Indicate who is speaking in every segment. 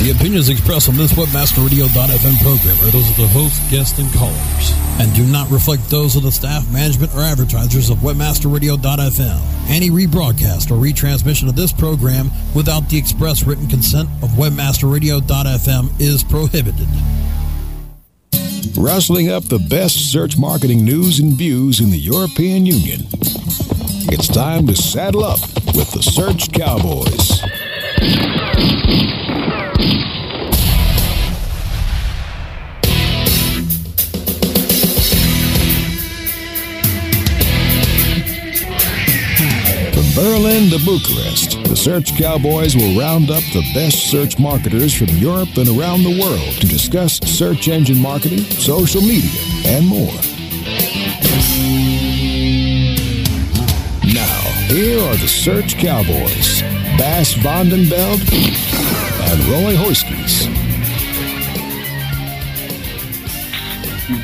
Speaker 1: The opinions expressed on this WebmasterRadio.fm program are those of the host, guests, and callers, and do not reflect those of the staff, management, or advertisers of WebmasterRadio.fm. Any rebroadcast or retransmission of this program without the express written consent of WebmasterRadio.fm is prohibited.
Speaker 2: Rustling up the best search marketing news and views in the European Union. It's time to saddle up with the Search Cowboys. From Berlin to Bucharest, the Search Cowboys will round up the best search marketers from Europe and around the world to discuss search engine marketing, social media, and more. Now, here are the Search Cowboys, Bas van den Beld and Roy Huiskes.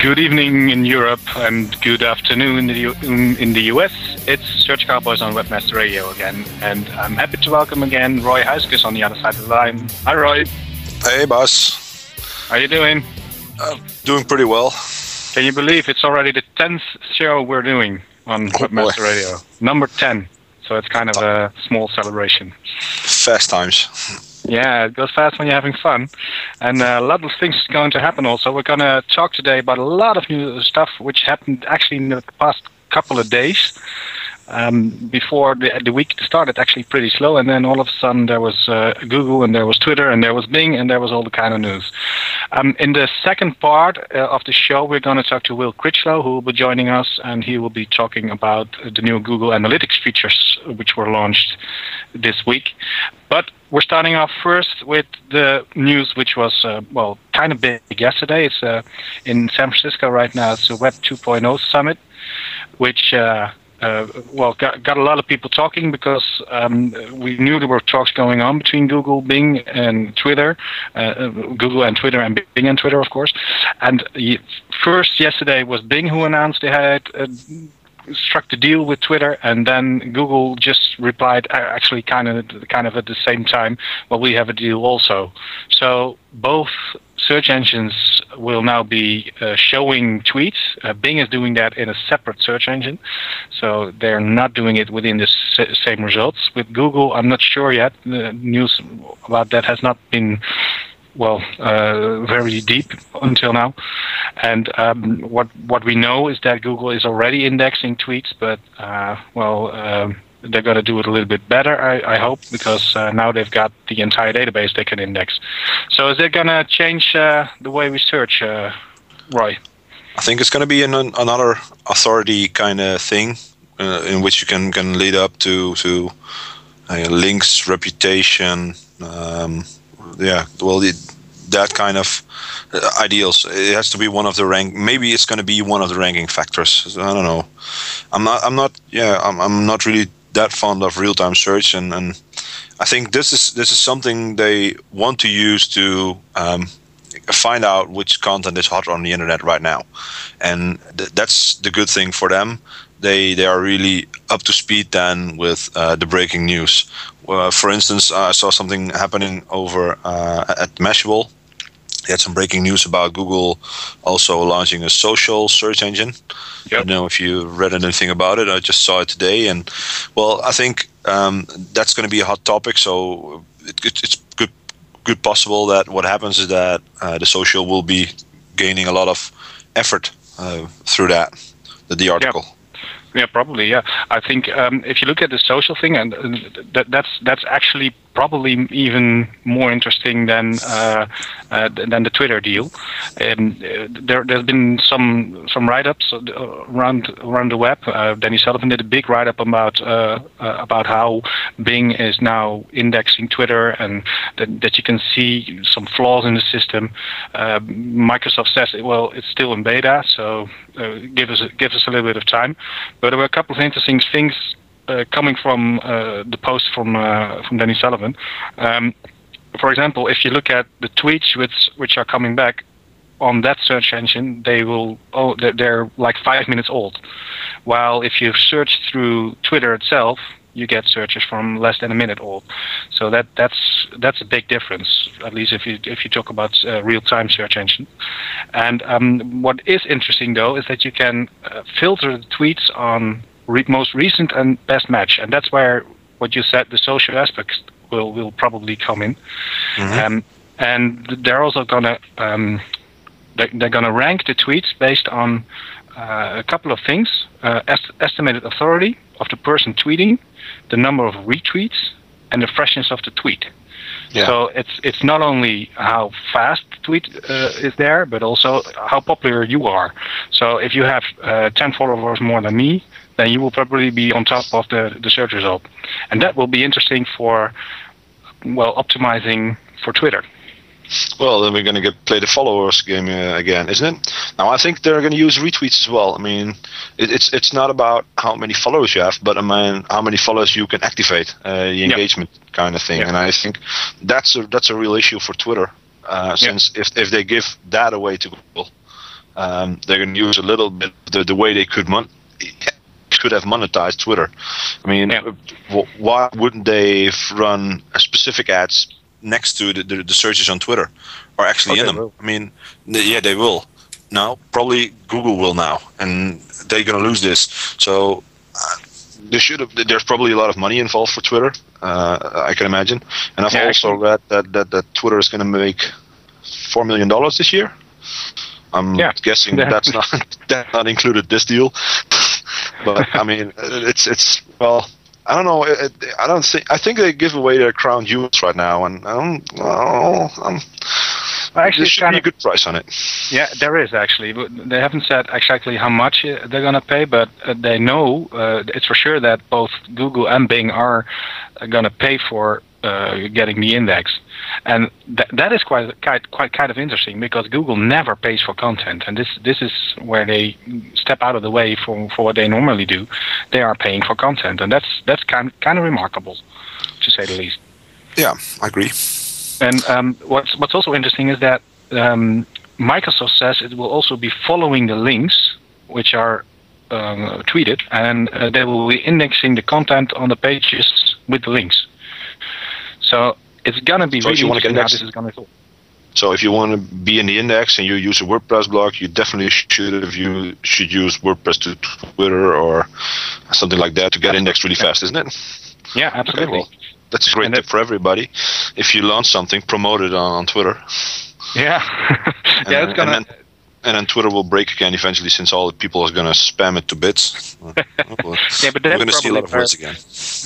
Speaker 3: Good evening in Europe and good afternoon in the, U- in in the US. It's Search Cowboys on Webmaster Radio again, and I'm happy to welcome again Roy Huiskes on the other side of the line. Hi, Roy.
Speaker 4: Hey, boss.
Speaker 3: How you doing?
Speaker 4: Uh, doing pretty well.
Speaker 3: Can you believe it's already the tenth show we're doing on
Speaker 4: Oh,
Speaker 3: Webmaster
Speaker 4: boy.
Speaker 3: Radio? Number ten. So it's kind of a small celebration.
Speaker 4: Fast times.
Speaker 3: Yeah, it goes fast when you're having fun. And uh, a lot of things is going to happen also. We're going to talk today about a lot of new stuff which happened actually in the past couple of days. Um, before the, the week started, actually pretty slow, and then all of a sudden there was uh, Google, and there was Twitter, and there was Bing, and there was all the kind of news. Um, in the second part uh, of the show, we're going to talk to Will Critchlow, who will be joining us, and he will be talking about the new Google Analytics features which were launched this week. But we're starting off first with the news, which was uh, well kind of big yesterday. It's uh, in San Francisco right now. It's a Web 2.0 summit, which. Uh, well, got, got a lot of people talking because um, we knew there were talks going on between Google, Bing, and Twitter, uh, uh, Google and Twitter, and Bing and Twitter, of course. And first yesterday was Bing who announced they had uh, struck the deal with Twitter, and then Google just replied, actually, kind of, kind of at the same time, well, we have a deal also. So both search engines will now be uh, showing tweets. Uh, Bing is doing that in a separate search engine, so they're not doing it within the s- same results. With Google, I'm not sure yet. The news about that has not been well, uh, very deep until now. And um, what what we know is that Google is already indexing tweets, but uh, well, um they're going to do it a little bit better, I, I hope, because uh, now they've got the entire database they can index. So is that going to change uh, the way we search, uh, Roy?
Speaker 4: I think it's going to be an, another authority kind of thing uh, in which you can, can lead up to to links, reputation. Um, yeah, well, it, that kind of uh, ideals. It has to be one of the rank. Maybe it's going to be one of the ranking factors. I don't know. I'm not. I'm not. Yeah, I'm. I'm not really that fond of real-time search, and, and I think this is this is something they want to use to um, find out which content is hot on the internet right now, and th- that's the good thing for them. They they are really up to speed then with uh, the breaking news. Uh, for instance, I saw something happening over uh, at Mashable. They had some breaking news about Google also launching a social search engine. I don't know if you read anything about it. I just saw it today, and well, I think um, that's going to be a hot topic. So it, it, it's good, good possible that what happens is that uh, the social will be gaining a lot of effort uh, through that, the, the article.
Speaker 3: Yeah, probably. Yeah, I think um, if you look at the social thing, and uh, that, that's that's actually probably even more interesting than uh, uh, than the Twitter deal. Um, uh, there, there's been some some write-ups around around the web. Uh, Danny Sullivan did a big write-up about uh, uh, about how Bing is now indexing Twitter, and that, that you can see some flaws in the system. Uh, Microsoft says, well, it's still in beta, so uh, give us give us a little bit of time. But there were a couple of interesting things uh, coming from uh, the post from uh, from Danny Sullivan. Um, for example, if you look at the tweets which which are coming back on that search engine, they will oh they're, they're like five minutes old. While if you search through Twitter itself, you get searches from less than a minute old. So that that's that's a big difference, at least if you if you talk about uh, real-time search engine. And um, what is interesting though is that you can uh, filter the tweets on re- most recent and best match, and that's where what you said the social aspects will will probably come in. Um, and they're also gonna um, they, they're gonna rank the tweets based on uh, a couple of things: uh, est- estimated authority of the person tweeting, the number of retweets, and the freshness of the tweet.
Speaker 4: Yeah.
Speaker 3: So it's it's not only how fast the tweet uh, is there, but also how popular you are. So if you have uh, 10 followers more than me, then you will probably be on top of the, the search result, and that will be interesting for well optimizing for Twitter.
Speaker 4: Well, then we're going to get play the followers game uh, again, isn't it? Now I think they're going to use retweets as well. I mean, it, it's it's not about how many followers you have, but I mean how many followers you can activate, uh, the engagement kind of thing.
Speaker 3: Yeah.
Speaker 4: And I think that's a that's a real issue for Twitter, uh, since if if they give that away to Google, um, they're going to use a little bit the the way they could mon- could have monetized Twitter. I mean,
Speaker 3: Yeah.
Speaker 4: wh- why wouldn't they run specific ads next to the, the, the searches on Twitter, or actually
Speaker 3: Oh,
Speaker 4: in them?
Speaker 3: will.
Speaker 4: I mean, yeah, they will. Now, probably Google will now, and they're going to lose this. So. Uh, there should have. There's probably a lot of money involved for Twitter. Uh, I can imagine, and I've
Speaker 3: Yeah,
Speaker 4: also read that, that that Twitter is going to make four million dollars this year. I'm
Speaker 3: Yeah.
Speaker 4: guessing that's not that's not included this deal. but I mean, it's it's well, I don't know. It, I don't see. I think they give away their crown jewels right now, and I don't. Well, um,
Speaker 3: Well, actually,
Speaker 4: there should be a good price on it.
Speaker 3: Yeah, there is actually. But They haven't said exactly how much uh, they're going to pay, but uh, they know uh, it's for sure that both Google and Bing are going to pay for uh, getting the index, and that that is quite quite quite kind of interesting because Google never pays for content, and this this is where they step out of the way for for what they normally do. They are paying for content, and that's that's kind kind of remarkable, to say the least.
Speaker 4: Yeah, I agree.
Speaker 3: And um, what's what's also interesting is that um, Microsoft says it will also be following the links which are um, tweeted, and uh, they will be indexing the content on the pages with the links. So it's gonna be
Speaker 4: So
Speaker 3: really
Speaker 4: you wanna get
Speaker 3: interesting how this is gonna go.
Speaker 4: So if you want to be in the index and you use a WordPress blog, you definitely should have you should use WordPress to Twitter or something like that to get indexed really fast, isn't it?
Speaker 3: Yeah,
Speaker 4: Okay,
Speaker 3: absolutely.
Speaker 4: well, that's a great
Speaker 3: And
Speaker 4: tip for everybody. If you launch something, promote it on, on Twitter.
Speaker 3: Yeah,
Speaker 4: And,
Speaker 3: yeah, it's gonna.
Speaker 4: And then, Twitter will break again eventually, since all the people are going to spam it to bits.
Speaker 3: Yeah, but
Speaker 4: we're
Speaker 3: that's
Speaker 4: going to see a lot of
Speaker 3: probably
Speaker 4: words again.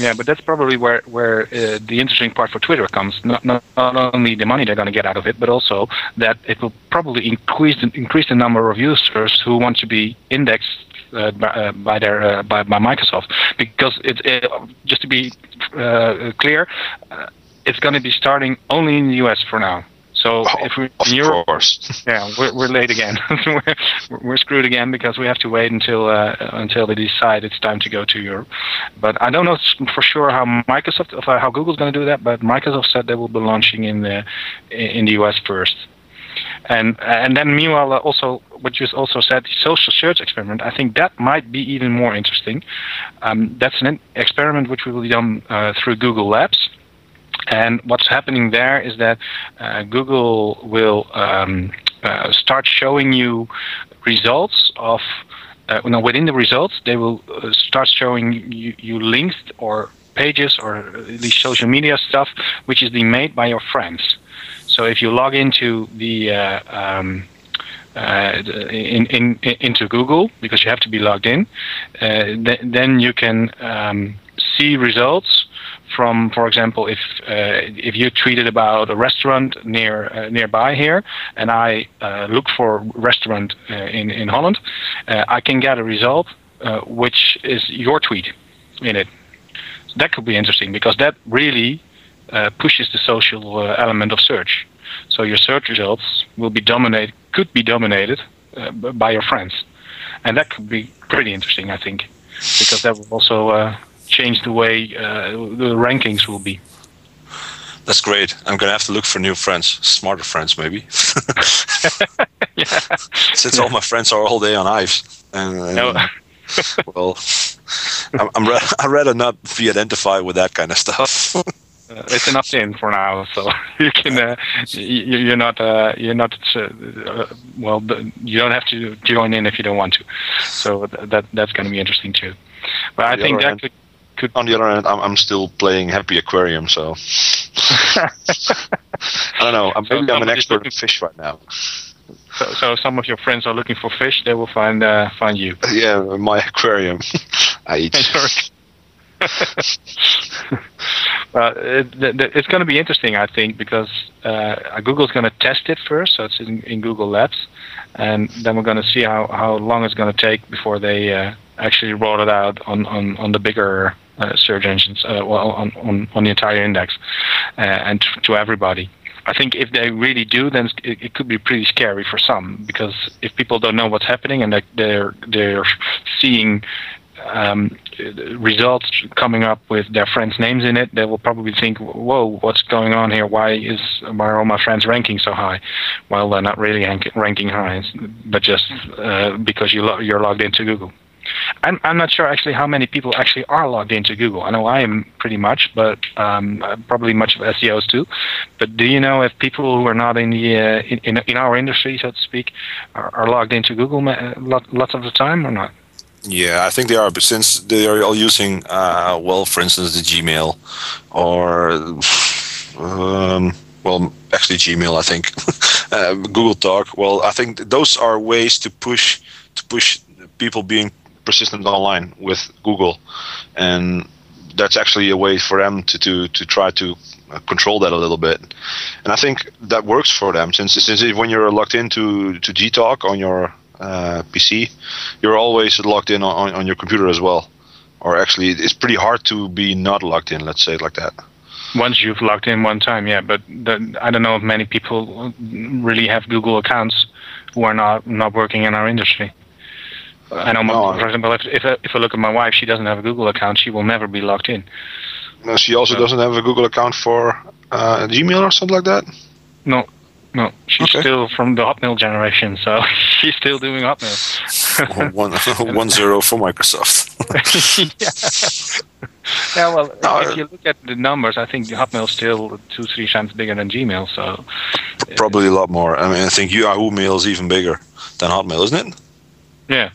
Speaker 3: Yeah, but that's probably where where uh, the interesting part for Twitter comes. Not, not not only the money they're going to get out of it, but also that it will probably increase the, increase the number of users who want to be indexed uh, by, uh, by their uh, by, by Microsoft. Because it's uh, just to be uh, clear, uh, it's going to be starting only in the US for now. So
Speaker 4: Oh,
Speaker 3: if we're
Speaker 4: of
Speaker 3: Europe,
Speaker 4: course.
Speaker 3: yeah, we're, we're late again. we're, we're screwed again because we have to wait until uh, until they decide it's time to go to Europe. But I don't know for sure how Microsoft, uh, how Google's going to do that. But Microsoft said they will be launching in the in the US first. And and then meanwhile, uh, also what you also said, the social search experiment. I think that might be even more interesting. Um, that's an experiment which we will be done uh, through Google Labs. And what's happening there is that uh, Google will um, uh, start showing you results of. Uh, no, within the results, they will uh, start showing you, you links or pages or least social media stuff which is being made by your friends. So if you log into the uh, um, uh, in, in, into Google because you have to be logged in, uh, th- then you can um, see results from, for example, if uh, if you tweeted about a restaurant near uh, nearby here, and I uh, look for restaurant uh, in in Holland, uh, I can get a result uh, which is your tweet in it. So that could be interesting because that really pushes the social element of search. So your search results will be dominated, could be dominated by your friends, and that could be pretty interesting, I think, because that will also change the way uh, the rankings will be.
Speaker 4: That's great. I'm going to have to look for new friends, smarter friends maybe.
Speaker 3: yeah.
Speaker 4: Since all my friends are all day on Hyves. And, and
Speaker 3: No.
Speaker 4: well, I'm, I'm re- I'd rather not be identified with that kind of stuff.
Speaker 3: uh, it's an opt-in for now, so you can uh, you, you're not uh, you're not uh, well. You don't have to join in if you don't want to. So that that's going to be interesting too. But I think that could, could.
Speaker 4: On the other hand, I'm, I'm still playing Happy Aquarium, so I don't know. I'm, maybe I'm an expert in fish right now.
Speaker 3: So, so some of your friends are looking for fish. They will find uh, find you.
Speaker 4: Yeah, my aquarium. I eat.
Speaker 3: uh, it, it's going to be interesting, I think, because uh, Google's going to test it first, so it's in, in Google Labs, and then we're going to see how, how long it's going to take before they uh, actually roll it out on, on, on the bigger search engines, uh, well, on, on, on the entire index, uh, and to everybody. I think if they really do, then it, it, could be pretty scary for some because if people don't know what's happening and they're they're seeing um, results coming up with their friends' names in it, they will probably think, "Whoa, what's going on here? Why is why are all my friends ranking so high?" Well, they're not really ranking high, but just uh, because you lo- you're logged into Google. I'm, I'm not sure actually how many people actually are logged into Google. I know I am pretty much, but um, probably much of SEOs too. But do you know if people who are not in the uh, in, in our industry, so to speak, are, are logged into Google lots of the time or not?
Speaker 4: Yeah, I think they are, but since they are all using, uh, well, for instance, the Gmail, or um, well, actually Gmail, I think, uh, Google Talk. Well, I think those are ways to push to push people being persistent online with Google, and that's actually a way for them to to, to try to uh, control that a little bit. And I think that works for them since since when you're logged into to Gtalk on your uh, PC, you're always logged in on, on your computer as well. Or actually, it's pretty hard to be not logged in. Let's say it like that.
Speaker 3: Once you've logged in one time, yeah. But the, I don't know if many people really have Google accounts who are not not working in our industry. I know, no, for example, if if I, if I look at my wife, she doesn't have a Google account. She will never be logged in.
Speaker 4: No, she also so, doesn't have a Google account for uh, Gmail or something like that.
Speaker 3: No, no, she's okay. still from the Hotmail generation, so she's still doing Hotmail.
Speaker 4: one, one zero for Microsoft.
Speaker 3: yeah. yeah, well, no, if you look at the numbers, I think Hotmail's still two, three times bigger than Gmail. So
Speaker 4: probably a lot more. I mean, I think Yahoo Mail is even bigger than Hotmail, isn't it?
Speaker 3: Yeah.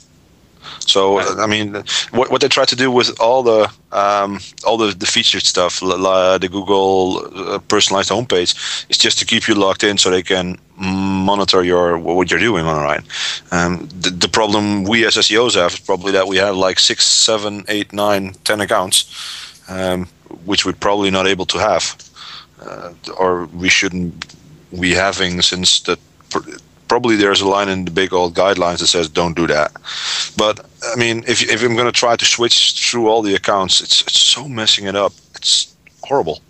Speaker 4: So I mean, what, what they try to do with all the um, all the, the featured stuff, the Google uh, personalized homepage, is just to keep you logged in so they can monitor your what you're doing online. Um, the, the problem we as SEOs have is probably that we have like six, seven, eight, nine, ten accounts, um, which we're probably not able to have, uh, or we shouldn't be having since the probably there's a line in the big old guidelines that says don't do that. But I mean, if if I'm going to try to switch through all the accounts, it's it's so messing it up. It's horrible.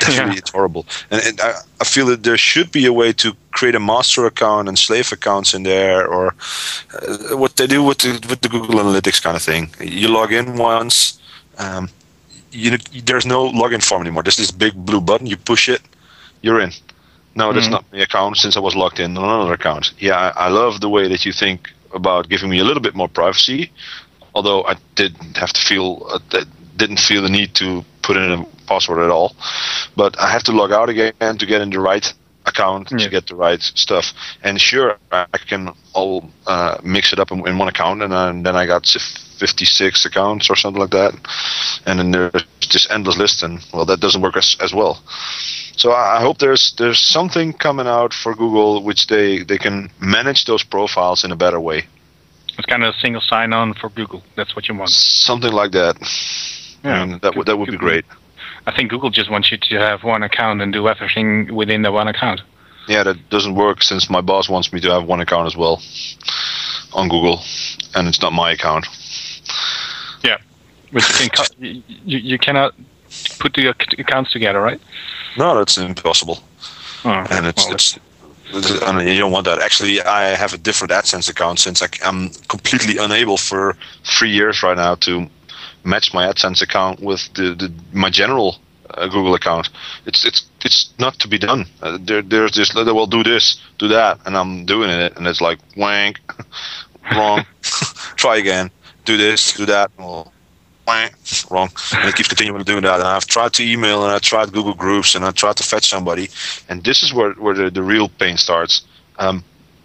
Speaker 4: Definitely, yeah. it's horrible. And, and I, I feel that there should be a way to create a master account and slave accounts in there, or uh, what they do with the, with the Google Analytics kind of thing. You log in once. Um, you, there's no login form anymore. There's this big blue button. You push it, you're in. No, that's mm. not my account since I was logged in on another account. Yeah, I, I love the way that you think about giving me a little bit more privacy. Although I didn't have to feel uh, didn't feel the need to put in a password at all. But I have to log out again to get in the right account yeah. to get the right stuff. And sure, I can all uh, mix it up in, in one account, and then, then I got 56 accounts or something like that. And then there's just endless list, and well, that doesn't work as, as well. So I hope there's there's something coming out for Google which they, they can manage those profiles in a better way.
Speaker 3: It's kind of a single sign-on for Google. That's what you want.
Speaker 4: Something like that. Yeah, I mean, that would that would be great.
Speaker 3: I think Google just wants you to have one account and do everything within the one account.
Speaker 4: Yeah, that doesn't work since my boss wants me to have one account as well on Google, and it's not my account.
Speaker 3: Yeah, but you, can, you, you cannot put the accounts together, right?
Speaker 4: No, that's impossible. Oh, and it's well, it's. I mean, you don't want that. Actually, I have a different AdSense account since I, am completely unable for three years right now to match my AdSense account with the, the my general uh, Google account. It's it's it's not to be done. Uh, there, there's this. Well, do this, do that, and I'm doing it, and it's like wank, wrong. Try again do this, do that. Well, wrong. And it keeps continuing doing that. And I've tried to email and I tried Google Groups and I tried to fetch somebody. And this is where, where the, the real pain starts. Um,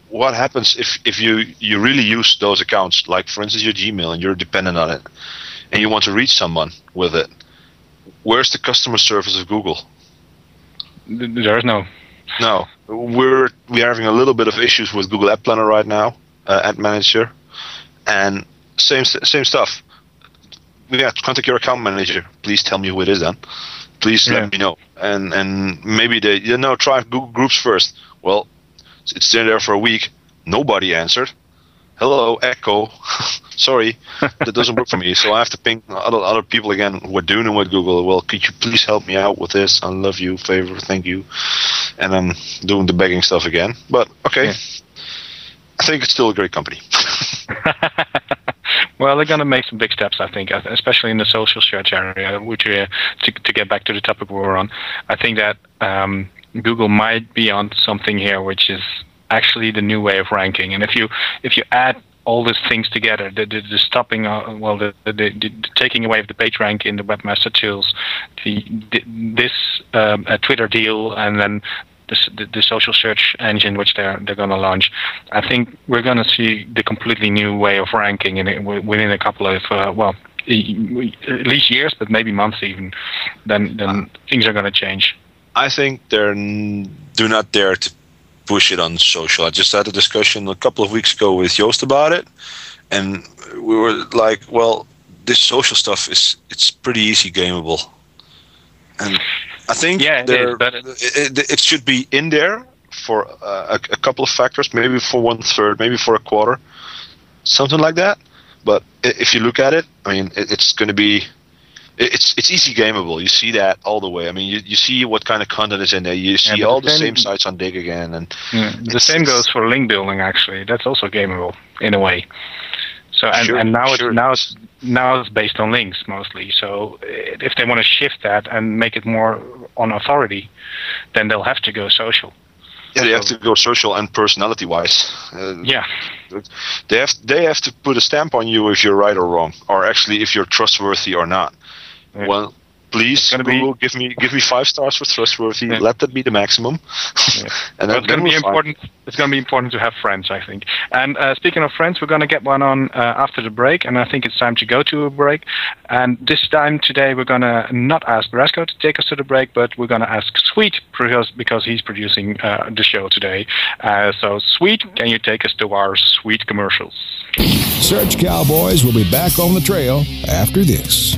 Speaker 4: what happens if, if you, you really use those accounts, like for instance your Gmail, and you're dependent on it, and you want to reach someone with it? Where's the customer service of Google?
Speaker 3: There is no.
Speaker 4: No, we're we are having a little bit of issues with Google Ad Planner right now, uh, Ad Manager, and same same stuff yeah, contact your account manager. Please tell me who it is then. Please yeah. let me know. And and maybe they you know try Google Groups first. Well, it's been there for a week. Nobody answered. Hello, Echo. Sorry, that doesn't work for me. So I have to ping other other people again who are doing it with Google. Well, could you please help me out with this? I love you, favor, thank you. And I'm doing the begging stuff again. But okay, yeah. I think it's still a great company.
Speaker 3: Well, they're going to make some big steps, I think, especially in the social search area. Which, uh, to, to get back to the topic we were on, I think that um, Google might be on something here, which is actually the new way of ranking. And if you if you add all these things together, the, the, the stopping, uh, well, the, the, the, taking away of the page rank in the webmaster tools, the, this um, Twitter deal, and then the, the, social search engine which they're they're going to launch. I think we're going to see the completely new way of ranking in it within a couple of uh, well at least years, but maybe months even. Then then things are going to change.
Speaker 4: I think they're do not dare to push it on social. I just had a discussion a couple of weeks ago with Joost about it, and we were like, well, this social stuff is it's pretty easy gameable, and I think
Speaker 3: yeah, it, is, but
Speaker 4: it, it, it, should be in there for uh, a, a, couple of factors, maybe for one third, maybe for a quarter, something like that. But if you look at it, I mean, it's going to be it's it's easy gameable. You see that all the way. I mean, you, you see what kind of content is in there. You see yeah, all the same, same sites on Digg again, and
Speaker 3: yeah, the same goes for link building. Actually, that's also gameable in a way. So and, sure, and now sure. it's now it's now it's based on links mostly. So if they want to shift that and make it more on authority, then they'll have to go social.
Speaker 4: Yeah, they have to go social and personality wise.
Speaker 3: Uh, yeah,
Speaker 4: they have they have to put a stamp on you if you're right or wrong, or actually if you're trustworthy or not. Well, please Google, be, give me give me five stars for trustworthy. Yeah. Let that be the maximum.
Speaker 3: Yeah. and then, it's going to be important. Fine. It's going to be important to have friends, I think. And uh, speaking of friends, we're going to get one on uh, after the break, and I think it's time to go to a break. And this time today, we're going to not ask Brasco to take us to the break, but we're going to ask Sweet because because he's producing uh, the show today. Uh, so, Sweet, can you take us to our sweet commercials?
Speaker 2: Search Cowboys will be back on the trail after this.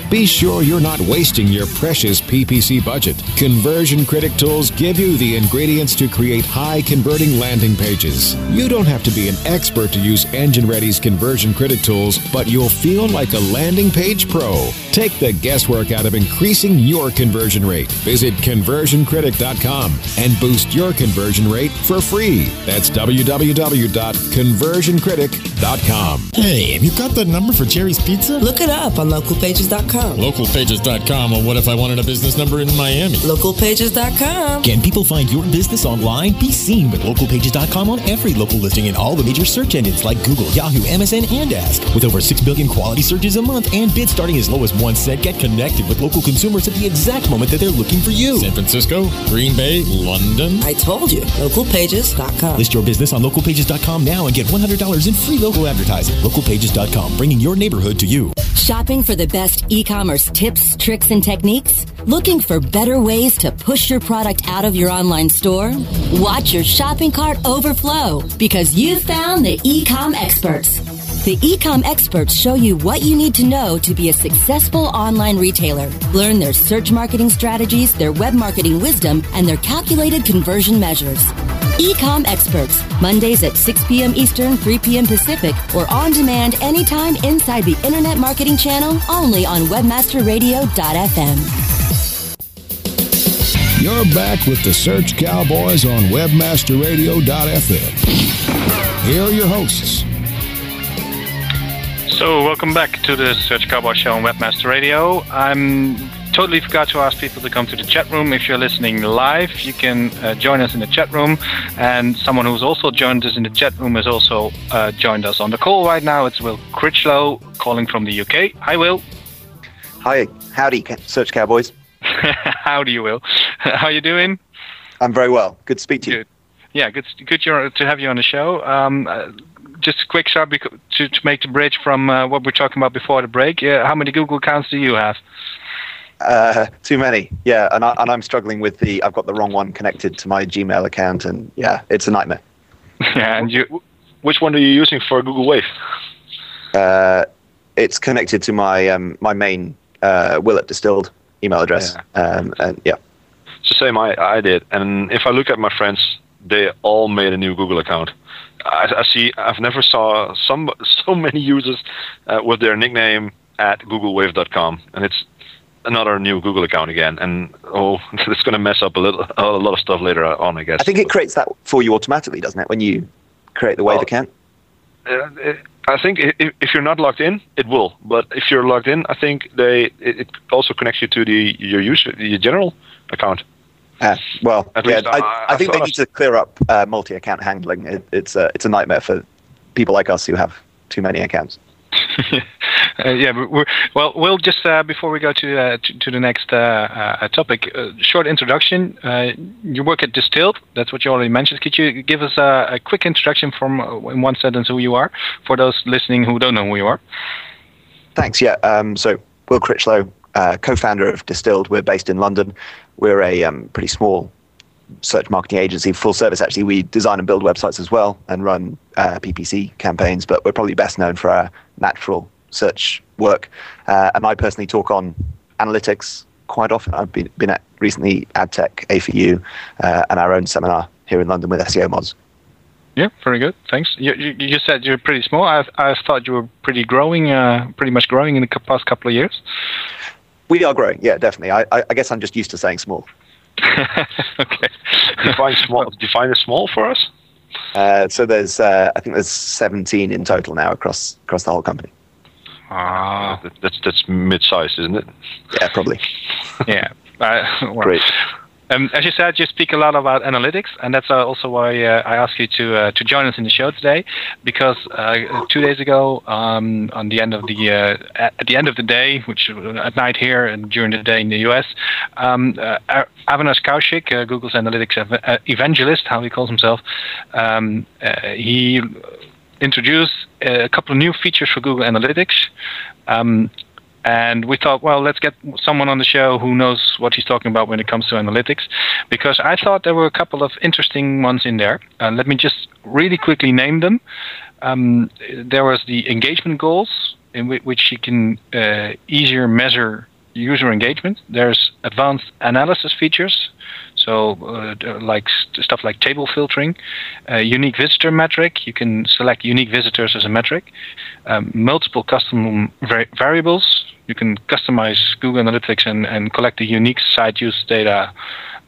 Speaker 2: Be sure you're not wasting your precious PPC budget. Conversion Critic tools give you the ingredients to create high converting landing pages. You don't have to be an expert to use Engine Ready's Conversion Critic tools, but you'll feel like a landing page pro. Take the guesswork out of increasing your conversion rate. Visit conversioncritic.com and boost your conversion rate for free. That's www.conversioncritic.com.
Speaker 5: Hey, have you got the number for Jerry's Pizza?
Speaker 6: Look it up on localpages.com.
Speaker 5: Localpages.com. Localpages.com. Or what if I wanted a business number in Miami?
Speaker 6: Localpages.com.
Speaker 7: Can people find your business online? Be seen with Localpages.com on every local listing in all the major search engines like Google, Yahoo, MSN, and Ask. With over 6 billion quality searches a month and bids starting as low as one cent, get connected with local consumers at the exact moment that they're looking for you.
Speaker 5: San Francisco, Green Bay, London.
Speaker 6: I told you. Localpages.com.
Speaker 7: List your business on Localpages.com now and get $100 in free local advertising. Localpages.com, bringing your neighborhood to you.
Speaker 8: Shopping for the best e e commerce tips, tricks, and techniques? Looking for better ways to push your product out of your online store? Watch your shopping cart overflow because you've found the e-com experts. The Ecom experts show you what you need to know to be a successful online retailer. Learn their search marketing strategies, their web marketing wisdom, and their calculated conversion measures. Ecom experts, Mondays at 6 p.m. Eastern, 3 p.m. Pacific, or on demand anytime inside the Internet Marketing Channel only on WebmasterRadio.fm.
Speaker 9: You're back with the Search Cowboys on WebmasterRadio.fm. Here are your hosts.
Speaker 3: So, welcome back to the Search Cowboy Show on Webmaster Radio. I'm totally forgot to ask people to come to the chat room. If you're listening live, you can uh, join us in the chat room. And someone who's also joined us in the chat room has also uh, joined us on the call right now. It's Will Critchlow calling from the UK. Hi, Will.
Speaker 10: Hi, howdy, Search Cowboys.
Speaker 3: howdy, Will. How are you doing?
Speaker 10: I'm very well. Good to speak to
Speaker 3: good.
Speaker 10: you.
Speaker 3: Yeah, good, good to have you on the show. Um, uh, just a quick shot to, to make the bridge from uh, what we're talking about before the break. Yeah, how many Google accounts do you have?
Speaker 10: Uh, too many. Yeah, and, I, and I'm struggling with the. I've got the wrong one connected to my Gmail account, and yeah, it's a nightmare.
Speaker 3: yeah, and you.
Speaker 4: Which one are you using for Google Wave?
Speaker 10: Uh, it's connected to my um, my main uh, will@ Distilled email address. Yeah. Um, and yeah.
Speaker 4: It's the same I, I did, and if I look at my friends, they all made a new Google account. I, I see. I've never saw some so many users uh, with their nickname at googlewave.com, and it's another new Google account again. And oh, it's going to mess up a little, a lot of stuff later on, I guess.
Speaker 10: I think it creates that for you automatically, doesn't it? When you create the Wave
Speaker 4: well,
Speaker 10: account.
Speaker 4: Uh, I think if, you're not logged in, it will. But if you're logged in, I think they it, also connects you to the your user your general account.
Speaker 10: Uh, well,
Speaker 4: At
Speaker 10: yeah,
Speaker 4: least
Speaker 10: I,
Speaker 4: I-
Speaker 10: I
Speaker 4: I
Speaker 10: think they need to clear up uh, multi-account handling. It, it's a it's a nightmare for people like us who have too many accounts.
Speaker 3: Uh, yeah, well, we'll just uh, before we go to uh, to, to the next uh, uh, topic, uh, short introduction. You work at Distilled. That's what you already mentioned. Could you give us a, a quick introduction from in one sentence who you are for those listening who don't know who you are?
Speaker 10: Thanks. Yeah. Um, so Will Critchlow, co-founder of Distilled. We're based in London. We're a um, pretty small search marketing agency, full service. Actually, we design and build websites as well and run uh, PPC campaigns. But we're probably best known for our natural search work. Uh, and I personally talk on analytics quite often. I've been been at recently AdTech, A4U, uh, and our own seminar here in London with SEOmoz.
Speaker 3: Yeah, very good. Thanks. You, you, you said you're pretty small. I, I thought you were pretty growing, uh, pretty much growing in the past couple of years.
Speaker 10: We are growing. Yeah, definitely. I, I, I guess I'm just used to saying small.
Speaker 3: okay.
Speaker 4: Define small. Define a small for us.
Speaker 10: Uh, so there's, uh, I think there's 17 in total now across across the whole company.
Speaker 3: Ah,
Speaker 4: That's that's mid-sized, isn't it?
Speaker 10: Yeah, probably.
Speaker 3: yeah. Uh, well,
Speaker 10: Great.
Speaker 3: Um, as you said, you speak a lot about analytics, and that's uh, also why uh, I asked you to uh, to join us in the show today. Because uh, two days ago, um, on the end of the uh, at the end of the day, which uh, at night here and during the day in the U.S., um, Avinash Kaushik, Google's analytics ev- evangelist, how he calls himself, um, he introduced a couple of new features for Google Analytics. Um, and we thought, well, let's get someone on the show who knows what he's talking about when it comes to analytics, because I thought there were a couple of interesting ones in there. Uh, let me just really quickly name them. Um, there was the engagement goals, in whi- which you can uh, easier measure user engagement. There's advanced analysis features, so uh, like st- stuff like table filtering, uh, unique visitor metric. You can select unique visitors as a metric. Um, multiple custom va- variables. You can customize Google Analytics and, and collect the unique site use data,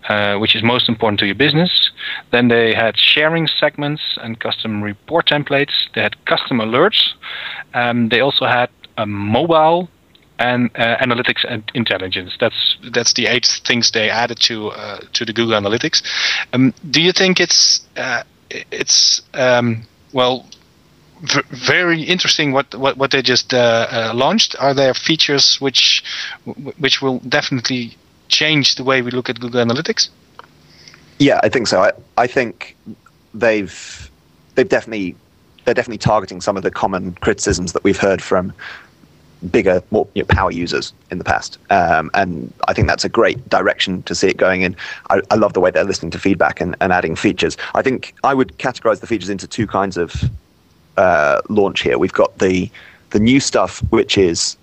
Speaker 3: uh, which is most important to your business. Then they had sharing segments and custom report templates. They had custom alerts. Um, they also had a mobile and uh, analytics and intelligence. That's that's the eight things they added to uh, to the Google Analytics. Um, do you think it's uh, it's um, well v- very interesting what, what, what they just uh, uh, launched? Are there features which which will definitely change the way we look at Google Analytics?
Speaker 10: Yeah, I think so. I, I think they've they've definitely they're definitely targeting some of the common criticisms that we've heard from bigger, more you know, power users in the past. Um, and I think that's a great direction to see it going in. I, I love the way they're listening to feedback and, and adding features. I think I would categorize the features into two kinds of uh, launch here. We've got the the new stuff, which is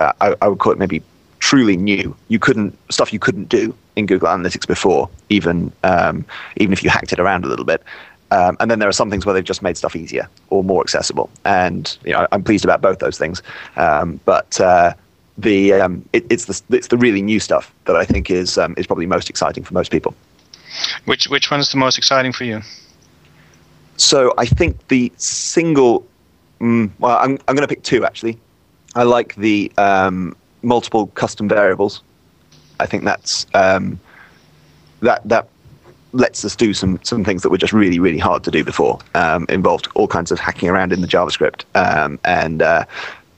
Speaker 10: uh, I, I would call it maybe truly new. You couldn't stuff you couldn't do in Google Analytics before, even um, even if you hacked it around a little bit. Um, and then there are some things where they've just made stuff easier or more accessible, and you know, I'm pleased about both those things. Um, but uh, the um, it, it's the it's the really new stuff that I think is um, is probably most exciting for most people.
Speaker 3: Which which one is the most exciting for you?
Speaker 10: So I think the single, mm, well, I'm I'm going to pick two actually. I like the um, multiple custom variables. I think that's um, that that lets us do some some things that were just really really hard to do before. Um, involved all kinds of hacking around in the JavaScript um, and uh,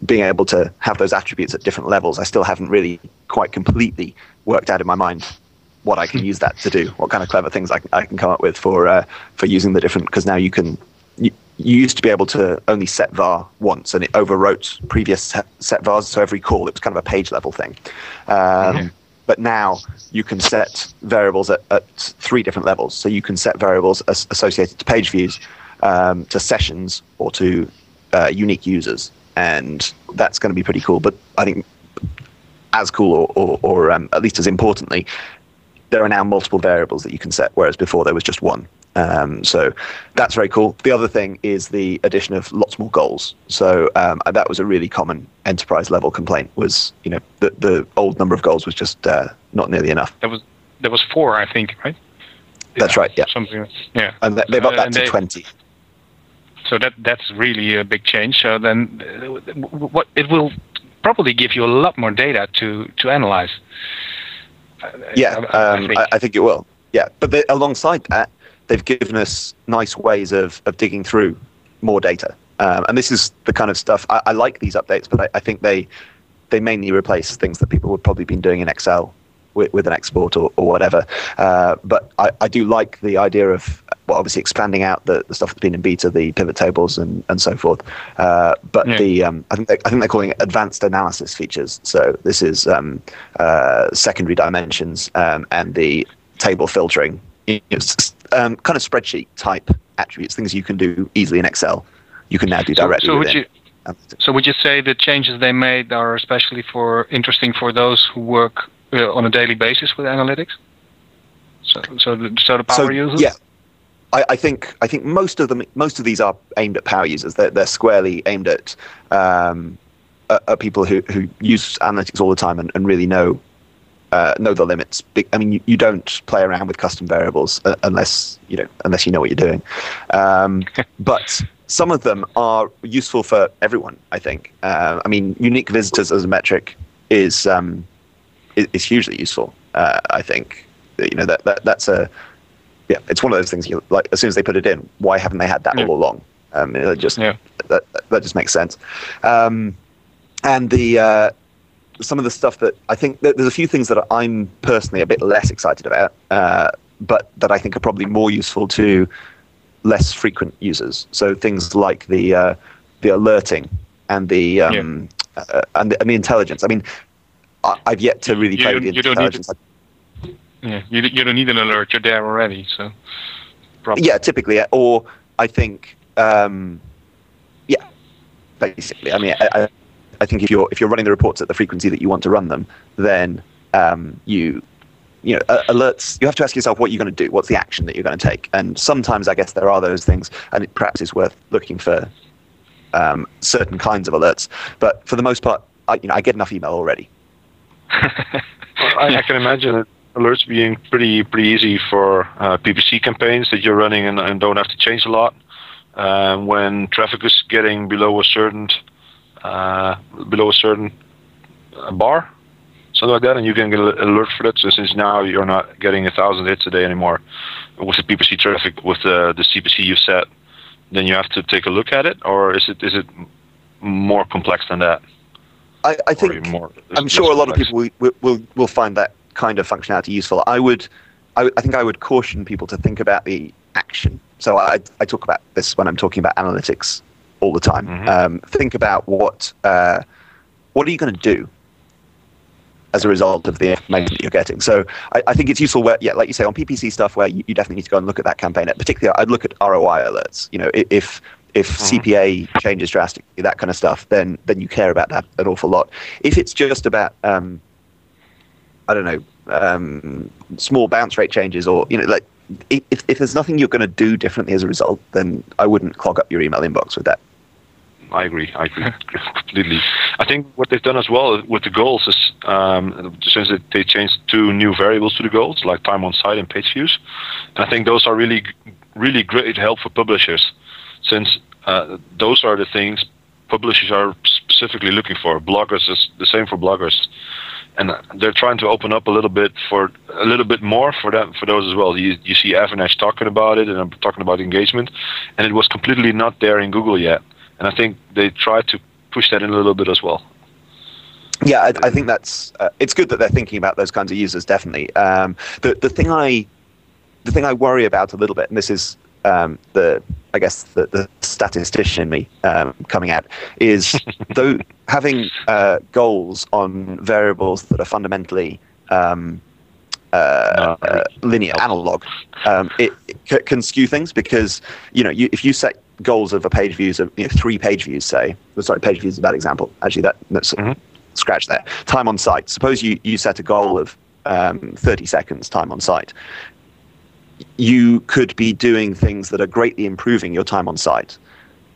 Speaker 10: being able to have those attributes at different levels. I still haven't really quite completely worked out in my mind what I can use that to do. What kind of clever things I can, I can come up with for uh, for using the different because now you can. You, you used to be able to only set var once, and it overwrote previous set, set vars. So every call, it was kind of a page level thing. Um. But now you can set variables at, at, three different levels. So you can set variables as, associated to page views, um, to sessions, or to uh, unique users, and that's going to be pretty cool. But I think as cool, or, or, or um, at least as importantly, there are now multiple variables that you can set, whereas before there was just one. Um, so that's very cool. The other thing is the addition of lots more goals. So um, that was a really common enterprise level complaint. Was you know the the old number of goals was just uh, not nearly enough.
Speaker 3: There was there was four, I think, right?
Speaker 10: That's
Speaker 3: yeah,
Speaker 10: right. Yeah.
Speaker 3: Something. Yeah.
Speaker 10: And they've upped that uh, to
Speaker 3: they,
Speaker 10: twenty.
Speaker 3: So that that's really a big change. So then, uh, what it will probably give you a lot more data to to analyze.
Speaker 10: Yeah, I, um, I, think. I, I think it will. Yeah, but they, alongside that, they've given us nice ways of, of digging through more data. Um, and this is the kind of stuff I, I like these updates, but I, I, think they they mainly replace things that people would probably been doing in Excel with, with an export or, or whatever. Uh, but I, I do like the idea of well, obviously expanding out the, the stuff that's been in beta, the pivot tables and, and so forth. Uh, but yeah. the um, I think they, I think they're calling it advanced analysis features. So this is um, uh, secondary dimensions um, and the table filtering you know, um, kind of spreadsheet type attributes, things you can do easily in Excel. You can now do directly.
Speaker 3: So, so
Speaker 10: would
Speaker 3: you, so would you say the changes they made are especially for interesting for those who work uh, on a daily basis with analytics? So, so the, so the power
Speaker 10: so,
Speaker 3: users.
Speaker 10: Yeah, I, I, think I think most of them most of these are aimed at power users. They're, they're squarely aimed at, um, at, at people who, who use analytics all the time and, and really know uh, know the limits. I mean, you, you don't play around with custom variables uh, unless you know unless you know what you're doing. Um, but some of them are useful for everyone. I think. Uh, I mean, unique visitors as a metric is um, is, is, hugely useful. Uh, I think you know that, that that's a yeah, it's one of those things. You like as soon as they put it in, why haven't they had that yeah. all along? Um, it just yeah. that that just makes sense. Um, and the uh, some of the stuff that I think that there's a few things that I'm personally a bit less excited about, uh, but that I think are probably more useful to less frequent users. So things like the uh, the alerting and the um, yeah. uh, and, the, and the intelligence. I mean, I, have yet to really play with the intelligence.
Speaker 3: yeah, you, you don't need an alert. You're there already. So.
Speaker 10: Probably. Yeah, typically, or I think, um, yeah, basically. I mean, I, I I think if you're if you're running the reports at the frequency that you want to run them, then um, you you know alerts. You have to ask yourself what you're going to do. What's the action that you're going to take? And sometimes I guess there are those things, and it perhaps is worth looking for um, certain kinds of alerts. But for the most part, I, you know, I get enough email already.
Speaker 4: I, I, can imagine alerts being pretty pretty easy for uh, PPC campaigns that you're running and, and, don't have to change a lot. Um, when traffic is getting below a certain uh, below a certain bar, something like that, and you can get an alert for that. So since now you're not getting a thousand hits a day anymore with the PPC traffic with the the CPC you set, then you have to take a look at it, or is it is it more complex than that?
Speaker 10: I, I think more, I'm sure a lot complex? of people will, will will find that kind of functionality useful. I would, I, I think I would caution people to think about the action. So I, I talk about this when I'm talking about analytics all the time. Mm-hmm. Um, think about what uh, what are you going to do as a result of the information that you're getting? So I, I think it's useful where, yeah, like you say, on PPC stuff where you, you, definitely need to go and look at that campaign. Particularly, I'd look at ROI alerts. You know, if if mm-hmm. CPA changes drastically, that kind of stuff, then then you care about that an awful lot. If it's just about um, I don't know, um, small bounce rate changes, or you know, like if, if there's nothing you're going to do differently as a result, then I wouldn't clog up your email inbox with that.
Speaker 4: I agree. I agree completely. I think what they've done as well with the goals is um, since they changed two new variables to the goals, like time on site and page views. And I think those are really, really great help for publishers, since uh, those are the things publishers are specifically looking for. Bloggers is the same for bloggers and they're trying to open up a little bit for a little bit more for them for those as well. You you see Avinash talking about it, and I'm talking about engagement, and it was completely not there in Google yet. And I think they tried to push that in a little bit as well.
Speaker 10: Yeah, I, I think that's uh, it's good that they're thinking about those kinds of users. Definitely. Um, the the thing I the thing I worry about a little bit, and this is um, the I guess the, the statistician in me um, coming out is though having uh, goals on variables that are fundamentally um, uh, uh, linear analog, um, it, it c- can skew things because you know you, if you set goals of a page views of you know, three page views, say, sorry, page views is a bad example. Actually, that that's mm-hmm. scratch that time on site. Suppose you you set a goal of um, 30 seconds time on site you could be doing things that are greatly improving your time on site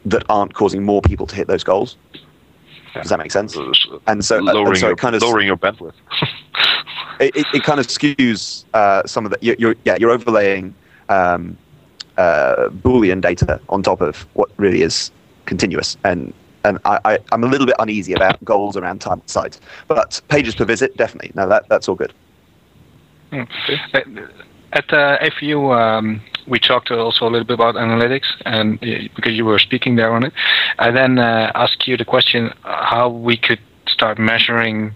Speaker 10: that aren't causing more people to hit those goals. Does that make sense?
Speaker 4: And so, lowering, and so kind of, lowering your bandwidth.
Speaker 10: it, it, kind of skews uh, some of the. You're, you're, yeah, you're overlaying um, uh, Boolean data on top of what really is continuous, and and I, I, am a little bit uneasy about goals around time on site. But pages per visit, definitely. No, that that's all good.
Speaker 3: Hmm. Uh, at uh, A4U, um, we talked also a little bit about analytics, and uh, because you were speaking there on it, I then uh, asked you the question how we could start measuring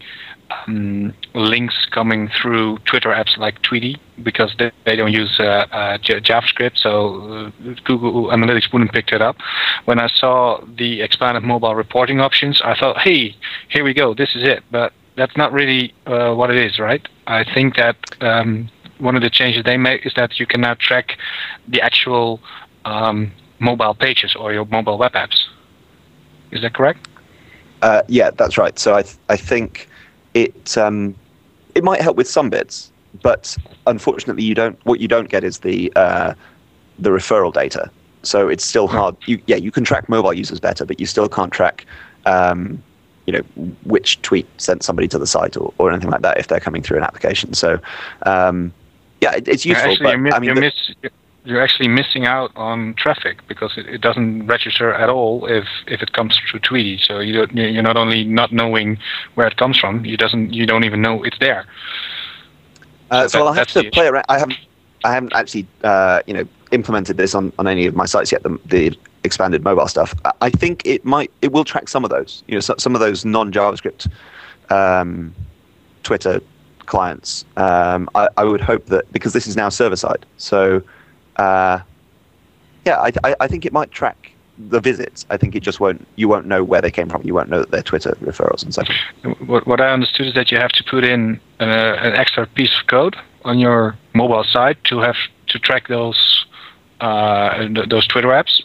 Speaker 3: um, links coming through Twitter apps like Tweetie because they, they don't use uh, uh, JavaScript, so uh, Google Analytics wouldn't pick that up. When I saw the expanded mobile reporting options, I thought, hey, here we go, this is it. But that's not really uh, what it is, right? I think that um, one of the changes they make is that you can now track the actual um, mobile pages or your mobile web apps. Is that correct?
Speaker 10: Uh, yeah, that's right. So I th- I think it um, it might help with some bits, but unfortunately, you don't. What you don't get is the uh, the referral data. So it's still hmm. hard. You, yeah, you can track mobile users better, but you still can't track. Um, you know which tweet sent somebody to the site or, or anything like that if they're coming through an application. So um, yeah, it, it's useful.
Speaker 3: Actually,
Speaker 10: but, I mean,
Speaker 3: you're, miss, you're, actually missing out on traffic because it, it, doesn't register at all if, if it comes through Tweetie. So you don't, you're not only not knowing where it comes from, you doesn't you don't even know it's there.
Speaker 10: Uh, so, so that, I'll have to play around. I haven't I haven't actually uh, you know implemented this on, on any of my sites yet. The, the expanded mobile stuff. I think it might it will track some of those. You know, some of those non JavaScript um, Twitter clients. Um, I, I, would hope that because this is now server side, so uh, yeah, I, I, I, think it might track the visits. I think it just won't. You won't know where they came from. You won't know that they're Twitter referrals and so.
Speaker 3: What, what I understood is that you have to put in uh, an extra piece of code on your mobile site to have to track those uh, those Twitter apps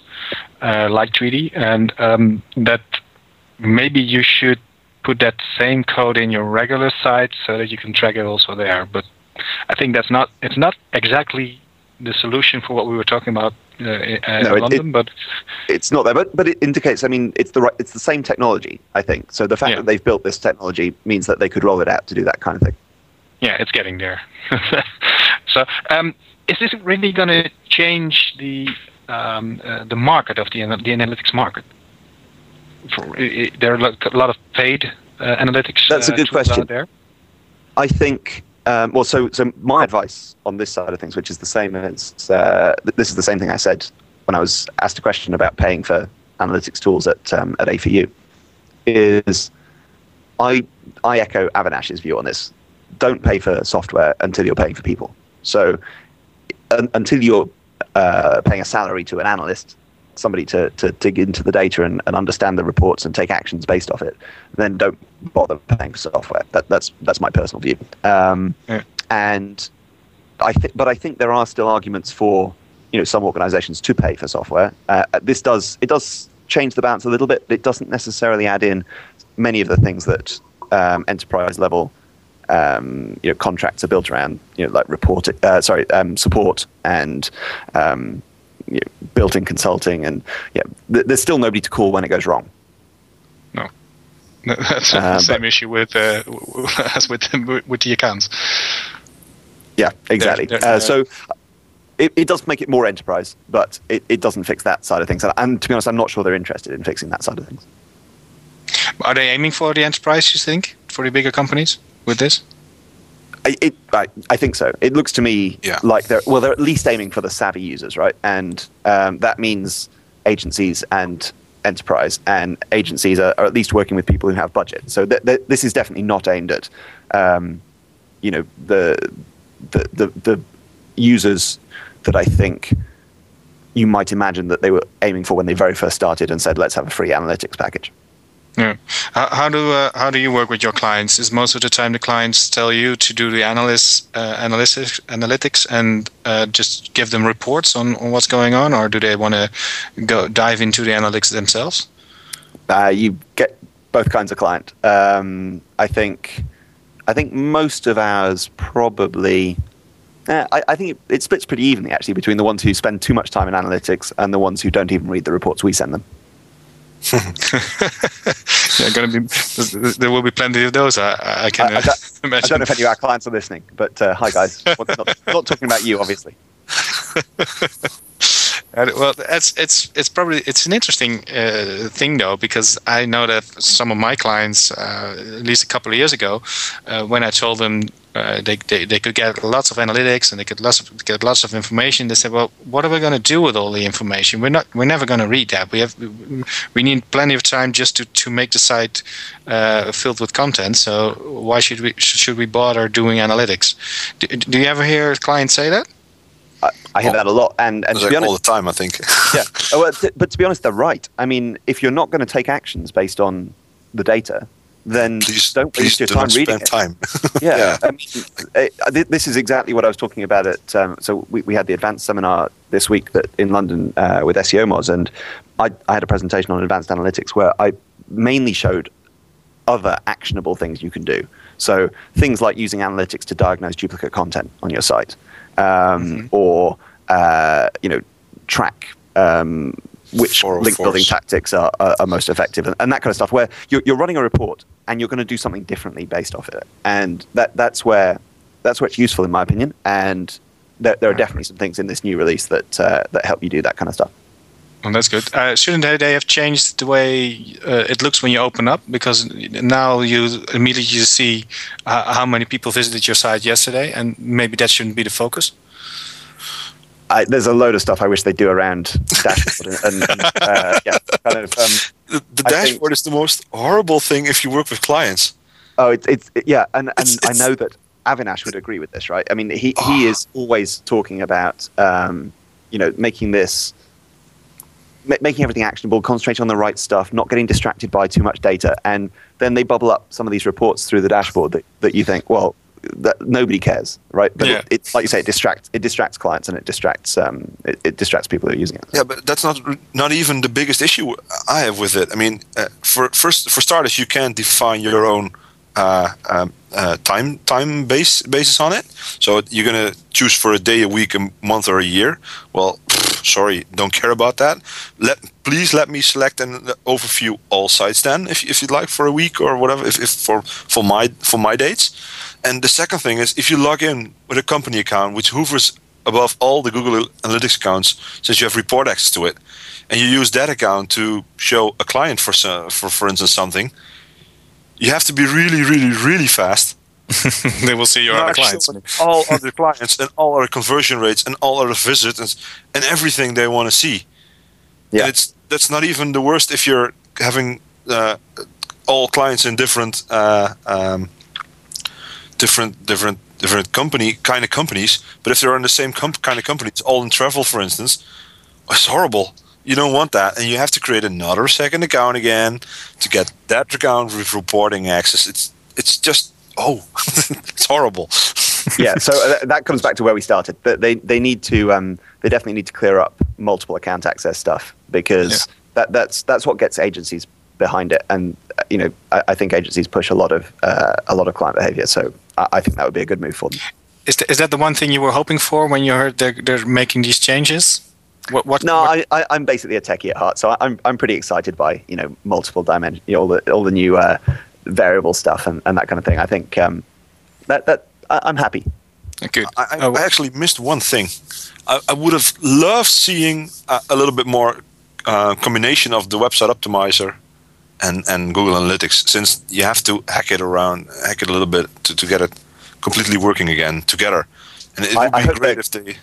Speaker 3: uh, like Tweetie, and um, that maybe you should put that same code in your regular site so that you can track it also there. But I think that's not it's not exactly the solution for what we were talking about uh, uh no, in London,
Speaker 10: it,
Speaker 3: but
Speaker 10: it's not there. But but it indicates. I mean, it's the right. It's the same technology. I think. So the fact yeah. that they've built this technology means that they could roll it out to do that kind of thing.
Speaker 3: Yeah, it's getting there. so, um, is this really going to change the um, uh, the market of the the analytics market? for, there are a lot of paid uh, analytics.
Speaker 10: That's a
Speaker 3: uh,
Speaker 10: good question.
Speaker 3: There.
Speaker 10: I think. Um, well, so so my advice on this side of things, which is the same as uh, this is the same thing I said when I was asked a question about paying for analytics tools at um, at A4U, is I I echo Avinash's view on this. Don't pay for software until you're paying for people. So un- until you're uh, paying a salary to an analyst somebody to, to dig into the data and, and understand the reports and take actions based off it, then don't bother paying for software. That, that's that's my personal view. Um,
Speaker 3: Yeah.
Speaker 10: And I think, but I think there are still arguments for you know some organisations to pay for software. Uh, this does it does change the balance a little bit. But it doesn't necessarily add in many of the things that um, enterprise level um, you know contracts are built around. You know, like report, uh, sorry, um, support and um, you know, built-in consulting, and yeah, th- there's still nobody to call when it goes wrong.
Speaker 3: No, that's the
Speaker 10: Uh,
Speaker 3: same issue with uh, as with with the accounts.
Speaker 10: Yeah, exactly.
Speaker 3: There- there-
Speaker 10: uh, so it, it does make it more enterprise, but it, it doesn't fix that side of things. And, and to be honest, I'm not sure they're interested in fixing that side of things.
Speaker 3: Are they aiming for the enterprise? You think for the bigger companies with this?
Speaker 10: I, it, I, I think so. It looks to me like they're well, they're at least aiming for the savvy users, right? And um, that means agencies and enterprise, and agencies are, are at least working with people who have budget. So th- th- this is definitely not aimed at, um, you know, the, the the the users that I think you might imagine that they were aiming for when they very first started and said, "Let's have a free analytics package."
Speaker 3: Yeah. How, do uh, how do you work with your clients? Is most of the time the clients tell you to do the analysis, uh, analysis analytics and uh, just give them reports on, on what's going on, or do they want to go dive into the analytics themselves?
Speaker 10: uh, you get both kinds of client. Um, I think, I think most of ours probably. eh, I, I think it, it splits pretty evenly actually between the ones who spend too much time in analytics and the ones who don't even read the reports we send them.
Speaker 3: yeah, gonna be. There will be plenty of those. I, I can
Speaker 10: I, I don't, I don't know if any of our clients are listening, but uh, hi guys. Well, not, not talking about you, obviously.
Speaker 3: Well, that's it's it's probably it's an interesting uh, thing though because I know that some of my clients, uh, at least a couple of years ago, uh, when I told them uh, they, they they could get lots of analytics and they could lots of, get lots of information, they said, "Well, what are we going to do with all the information? We're not we're never going to read that. We have we need plenty of time just to, to make the site uh, filled with content. So why should we should we bother doing analytics? Do, do you ever hear clients say that?
Speaker 10: I, I hear that a lot, and and to be honest,
Speaker 4: all the time, I think.
Speaker 10: yeah. Oh, well, t- but to be honest, they're right. I mean, if you're not going to take actions based on the data, then don't
Speaker 4: please
Speaker 10: waste your
Speaker 4: do
Speaker 10: time reading
Speaker 4: spend
Speaker 10: it.
Speaker 4: time.
Speaker 10: yeah,
Speaker 4: Yeah.
Speaker 10: I mean, th- this is exactly what I was talking about at. Um, so we, we had the advanced seminar this week that in London uh, with SEOmoz, and I, I had a presentation on advanced analytics where I mainly showed other actionable things you can do. So things like using analytics to diagnose duplicate content on your site, um, or uh, you know, track um, which link building tactics are, are, are most effective, and, and that kind of stuff. Where you're, you're running a report and you're going to do something differently based off it, and that that's where that's where it's useful, in my opinion. And there, there are definitely some things in this new release that uh, that help you do that kind of stuff.
Speaker 3: Well, that's good. Uh, shouldn't they, they have changed the way uh, it looks when you open up? Because now you immediately see uh, how many people visited your site yesterday, and maybe that shouldn't be the focus.
Speaker 10: I, there's a load of stuff I wish they'd do around dashboard and, and uh, yeah, kind of. Um,
Speaker 4: The, the
Speaker 10: I think-
Speaker 4: dashboard is the most horrible thing if you work with clients.
Speaker 10: Oh, it's it's it- yeah, and and I know that Avinash would agree with this, right? I mean, he he is always talking about um, you know making this ma- making everything actionable, concentrating on the right stuff, not getting distracted by too much data, and then they bubble up some of these reports through the dashboard that, that you think, well, that nobody cares, right? But
Speaker 4: Yeah.
Speaker 10: it, it, like you say, it distracts it distracts clients and it distracts um, it, it distracts people who are using it.
Speaker 4: Yeah, but that's not not even the biggest issue I have with it. I mean, uh, for first for starters, you can't define your own uh, um, uh, time time base basis on it. So you're gonna choose for a day, a week, a month, or a year. Well, sorry, don't care about that. Let please let me select and overview all sites then, if if you'd like for a week or whatever. If, if for for my for my dates. And the second thing is, if you log in with a company account, which hovers above all the Google Analytics accounts, since you have report access to it, and you use that account to show a client for for for instance something, you have to be really, really, really fast.
Speaker 3: they will see your
Speaker 4: Not
Speaker 3: other clients.
Speaker 4: all other clients and all other conversion rates and all other visits and, and everything they want to see.
Speaker 10: Yeah.
Speaker 4: And it's that's not even the worst if you're having uh, all clients in different uh, um, different different different company kind of companies. But if they're in the same com- kind of companies, all in travel, for instance, it's horrible. you don't want that, and you have to create another second account again to get that account with reporting access. It's it's just oh, it's horrible.
Speaker 10: yeah, so uh, that comes back to where we started. They they need to um, they definitely need to clear up multiple account access stuff because yeah. that that's that's what gets agencies behind it, and uh, you know I, I think agencies push a lot of uh, a lot of client behavior. So I, I, think that would be a good move for them.
Speaker 3: Is, th- is that the one thing you were hoping for when you heard they're, they're making these changes?
Speaker 10: What, what, no, what? I, am basically a techie at heart, so I'm I'm pretty excited by you know multiple dimension, you know, all the all the new uh, variable stuff and, and that kind of thing. I think um, that that I, am happy.
Speaker 3: Good.
Speaker 4: I, I, oh, I, actually missed one thing. I, I would have loved seeing a, a little bit more uh, combination of the website optimizer and and Google Analytics, since you have to hack it around, hack it a little bit to, to get it completely working again together. And it would be great if they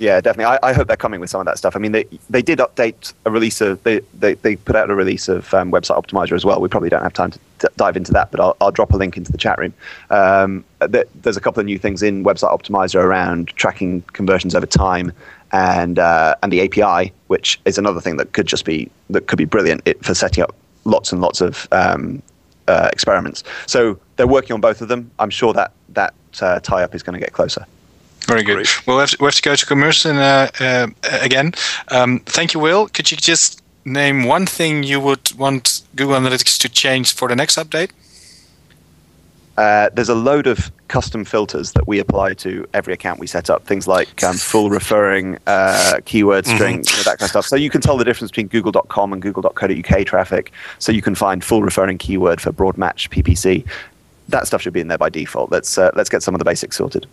Speaker 10: yeah, definitely. I, I, hope they're coming with some of that stuff. I mean, they they did update a release of they they, they put out a release of um, Website Optimizer as well. We probably don't have time to t- dive into that, but I'll, I'll drop a link into the chat room. Um, there's a couple of new things in Website Optimizer around tracking conversions over time and uh, and the API, which is another thing that could just be that could be brilliant it, for setting up lots and lots of um, uh, experiments. So they're working on both of them. I'm sure that that uh, tie up is going to get closer.
Speaker 3: Very good. Great. Well, we have, to, we have to go to commercial uh, uh, again. Um, thank you, Will. Could you just name one thing you would want Google Analytics to change for the next update?
Speaker 10: Uh, there's a load of custom filters that we apply to every account we set up. Things like um, full referring, uh, keyword string, mm-hmm. you know, that kind of stuff. So you can tell the difference between Google.com and Google.co.uk traffic. So you can find full referring keyword for broad match PPC. That stuff should be in there by default. Let's uh, let's get some of the basics sorted.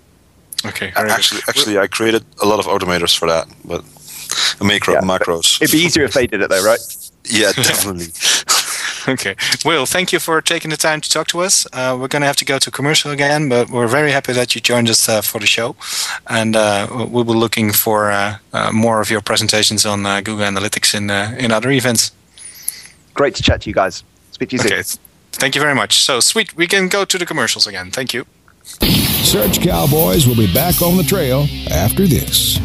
Speaker 3: Okay.
Speaker 4: Actually, actually, I created a lot of automators for that, but macro yeah, macros.
Speaker 10: It'd be easier if they did it, though, right?
Speaker 4: Yeah, definitely.
Speaker 3: okay. Will, thank you for taking the time to talk to us. Uh, we're going to have to go to commercial again, but we're very happy that you joined us uh, for the show. And uh, we'll be looking for uh, uh, more of your presentations on uh, Google Analytics in, in other events.
Speaker 10: Great to chat to you guys. Speak to you
Speaker 3: okay.
Speaker 10: soon.
Speaker 3: Thank you very much. So, sweet. We can go to the commercials again. Thank you.
Speaker 9: Search Cowboys will be back on the trail after this.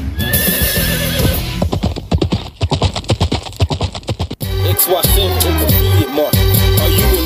Speaker 9: XY Central affiliate mark. Are you an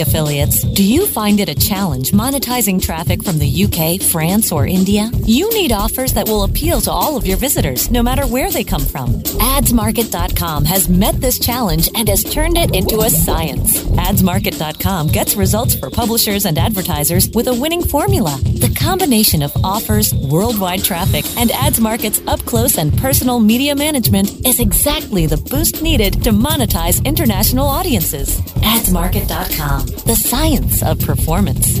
Speaker 8: Affiliates. Do you find it a challenge monetizing traffic from the UK, France, or India? You need offers that will appeal to all of your visitors, no matter where they come from. AdsMarket.com has met this challenge and has turned it into a science. AdsMarket.com gets results for publishers and advertisers with a winning formula. The combination of offers, worldwide traffic, and AdsMarket's up close and personal media management is exactly the boost needed to monetize international audiences. AdsMarket.com the science of performance.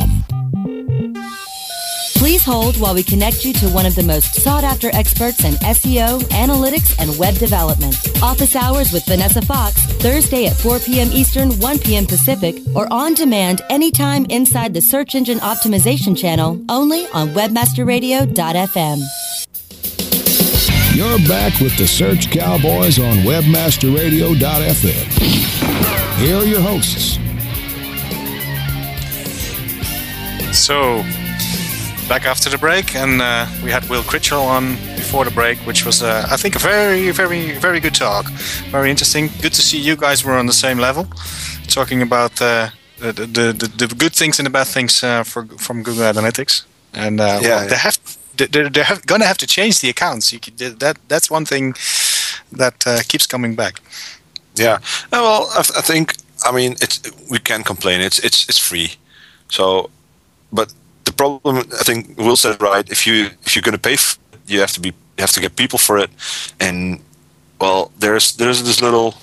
Speaker 8: Please hold while we connect you to one of the most sought after experts in SEO, analytics, and web development. Office hours with Vanessa Fox, Thursday at 4 p.m. Eastern, 1 p.m. Pacific, or on demand anytime inside the Search Engine Optimization channel, only on WebmasterRadio.fm.
Speaker 9: You're back with the Search Cowboys on WebmasterRadio.fm. Here are your hosts.
Speaker 3: So, back after the break, and uh, we had Will Critchlow on before the break, which was, uh, I think, a very, very, very good talk. Very interesting. Good to see you guys were on the same level, talking about uh, the, the, the, the good things and the bad things uh, for, from Google Analytics. And uh,
Speaker 4: Yeah,
Speaker 3: well,
Speaker 4: yeah.
Speaker 3: they have they're, they're gonna have to change the accounts. That that's one thing that uh, keeps coming back.
Speaker 4: Yeah. Uh, well, I, I think I mean it's we can complain. It's it's it's free. So, but the problem I think Will said right. If you if you're going to pay, f- you have to be you have to get people for it, and well, there's there's this little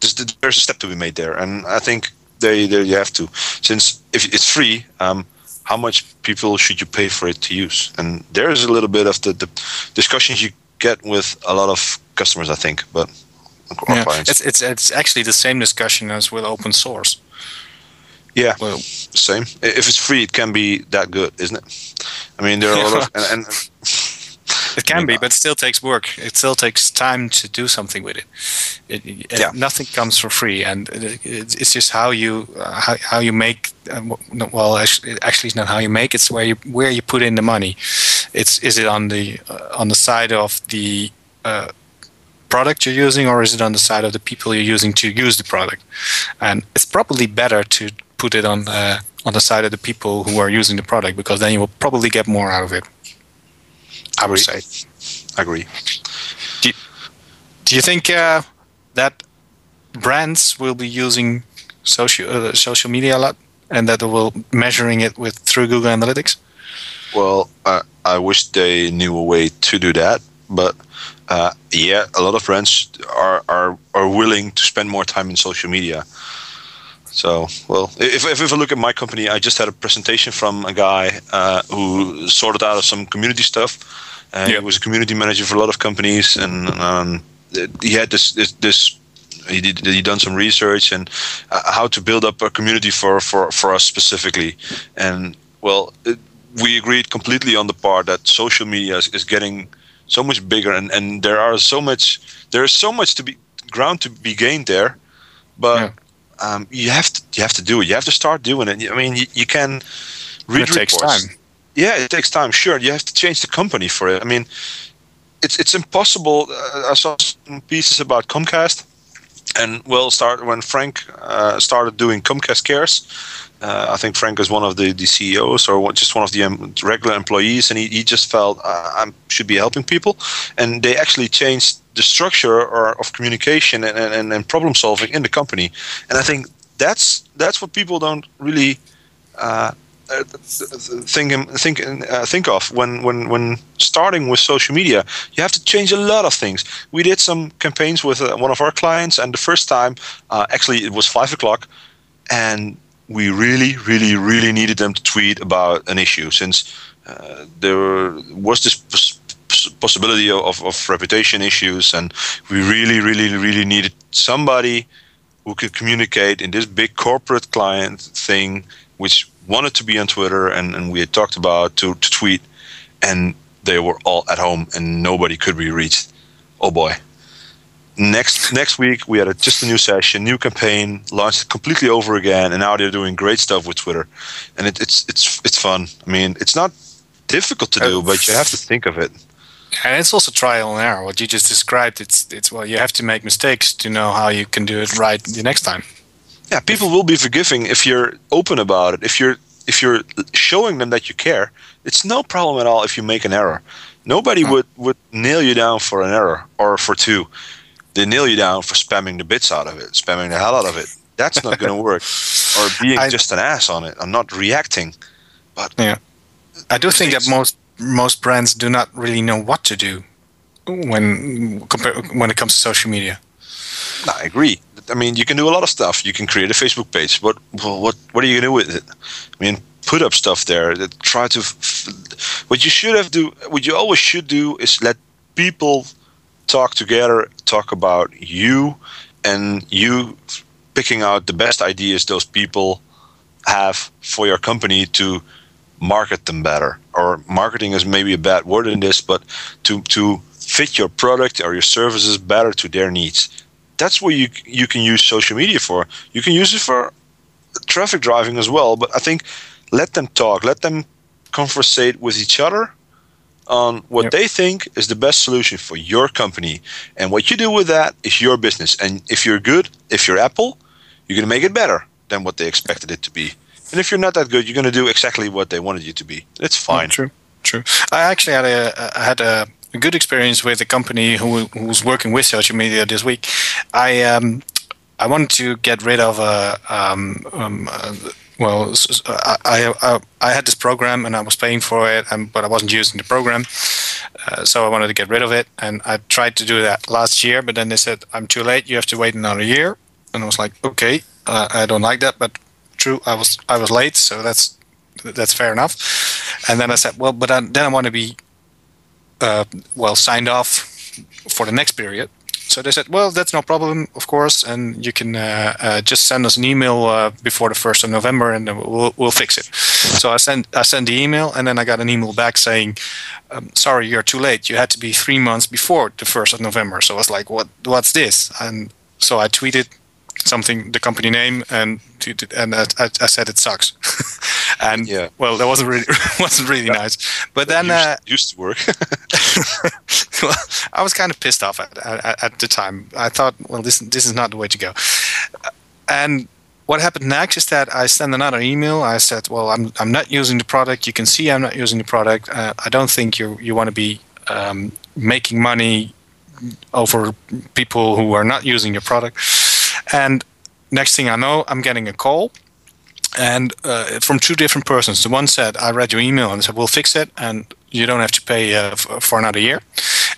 Speaker 4: there's, there's a step to be made there, and I think they there you have to since if it's free. Um, how much people should you pay for it to use? And there is a little bit of the, the discussions you get with a lot of customers, I think, but
Speaker 3: Yeah,
Speaker 4: clients.
Speaker 3: it's, it's it's actually the same discussion as with open source.
Speaker 4: Yeah,
Speaker 3: well,
Speaker 4: same. If it's free, it can be that good, isn't it? I mean, there are a lot of and, and
Speaker 3: It can be, but it still takes work. It still takes time to do something with it. it, it-
Speaker 4: Yeah.
Speaker 3: Nothing comes for free, and it, it's it's just how you uh, how, how you make. Uh, w- no, well, actually, actually, it's not how you make. It's where you where you put in the money. It's is it on the uh, on the side of the uh, product you're using, or is it on the side of the people you're using to use the product? And it's probably better to put it on uh, on the side of the people who are using the product because then you will probably get more out of it. I would say.
Speaker 4: agree.
Speaker 3: Do you, do you think uh, that brands will be using social uh, social media a lot, and that they will measuring it with through Google Analytics?
Speaker 4: Well, I wish they knew a way to do that, but uh, yeah, a lot of brands are, are are willing to spend more time in social media. So, well, if, if, if I look at my company, I just had a presentation from a guy uh, who sorted out some community stuff. Uh, He was a community manager for a lot of companies, and um, he had this this, this he did he done some research and uh, how to build up a community for, for, for us specifically. And well, it, we agreed completely on the part that social media is, is getting so much bigger, and, and there are so much there is so much to be ground to be gained there, but. Um, you have to you have to do it. You have to start doing it. I mean, you, you can read
Speaker 3: it takes
Speaker 4: reports.
Speaker 3: time.
Speaker 4: Yeah, it takes time. Sure, you have to change the company for it. I mean, it's it's impossible. Uh, I saw some pieces about Comcast, and well, start when Frank uh, started doing Comcast Cares. Uh, I think Frank is one of the, the CEOs or just one of the um, regular employees, and he, he just felt uh, I should be helping people, and they actually changed the structure or, of communication and, and, and problem solving in the company, and I think that's that's what people don't really uh, think think uh, think of when when when starting with social media. You have to change a lot of things. We did some campaigns with uh, one of our clients, and the first time, uh, actually, it was five o'clock, and we really, really, really needed them to tweet about an issue since uh, there was this pos- pos- possibility of, of reputation issues, and we really, really, really needed somebody who could communicate in this big corporate client thing, which wanted to be on Twitter, and, and we had talked about to, to tweet, and they were all at home and nobody could be reached. Oh boy. Next next week we had a, just a new session, new campaign, launched completely over again, and now they're doing great stuff with Twitter, and it, it's it's it's fun. I mean, it's not difficult to do, uh, but you have to think of it.
Speaker 3: And it's also trial and error. What you just described, it's it's well, you have to make mistakes to know how you can do it right the next time.
Speaker 4: Yeah people will be forgiving if you're open about it. If you're if you're showing them that you care it's no problem at all if you make an error. Nobody hmm. would would nail you down for an error or for two. They nail you down for spamming the bits out of it spamming the hell out of it. That's not going to work. Or being just an ass on it. I'm not reacting. But
Speaker 3: yeah. I do think that most most brands do not really know what to do when when it comes to social media.
Speaker 4: No, I agree. I mean, you can do a lot of stuff. You can create a Facebook page. What what what are you gonna do with it? I mean, put up stuff there. That try to. F- what you should have do. What you always should do is let people talk together, talk about you, and you picking out the best ideas those people have for your company to market them better. Or marketing is maybe a bad word in this, but to to fit your product or your services better to their needs that's what you you can use social media for. You can use it for traffic driving as well. But I think let them talk, let them conversate with each other on what
Speaker 3: Yep.
Speaker 4: they think is the best solution for your company. And what you do with that is your business. And if you're good, if you're Apple, you're going to make it better than what they expected it to be. And if you're not that good, you're going to do exactly what they wanted you to be. It's fine.
Speaker 3: True, true. I actually had a I had a, a good experience with a company who was working with social media this week. I um I wanted to get rid of a um, um uh, well I, I I I had this program and I was paying for it and but I wasn't using the program. Uh, so I wanted to get rid of it, and I tried to do that last year. But then they said, "I'm too late. You have to wait another year." And I was like, "Okay, uh, I don't like that, but true, I was I was late, so that's that's fair enough." And then I said, "Well, but then, then I want to be uh, well signed off for the next period." So they said, "Well, that's no problem, of course, and you can uh, uh, just send us an email uh, before the first of November, and we'll we'll fix it." So I sent I sent the email, and then I got an email back saying, um, "Sorry, you're too late. You had to be three months before the first of November." So I was like, "What? What's this?" And so I tweeted something, the company name, and and I, I, said it sucks. and yeah. well, that wasn't really wasn't really nice. But then
Speaker 4: used,
Speaker 3: uh,
Speaker 4: used to work.
Speaker 3: well, I was kind of pissed off at, at, at the time. I thought, well, this this is not the way to go. And what happened next is that I sent another email. I said, well, I'm I'm not using the product. You can see I'm not using the product. Uh, I don't think you you want to be um, making money over people who are not using your product. And next thing I know, I'm getting a call and uh, from two different persons. The one said, "I read your email and said we'll fix it, and you don't have to pay uh, f- for another year."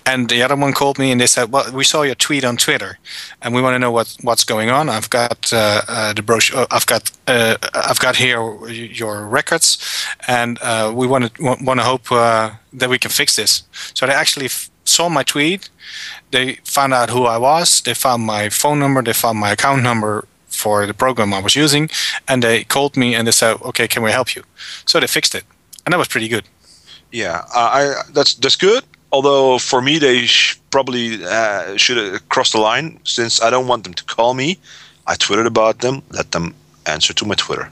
Speaker 3: And the other one called me and they said, "Well, we saw your tweet on Twitter, and we want to know what what's going on. I've got uh, uh, the brochure. I've got uh, I've got here your records, and uh, we want to want to hope uh, that we can fix this." So they actually f- saw my tweet. They found out who I was. They found my phone number. They found my account number for the program I was using, and they called me and they said, "Okay, can we help you?" So they fixed it, and that was pretty good.
Speaker 4: Yeah, uh, I that's that's good. Although for me, they sh- probably uh, should crossed the line since I don't want them to call me. I tweeted about them. Let them answer to my Twitter.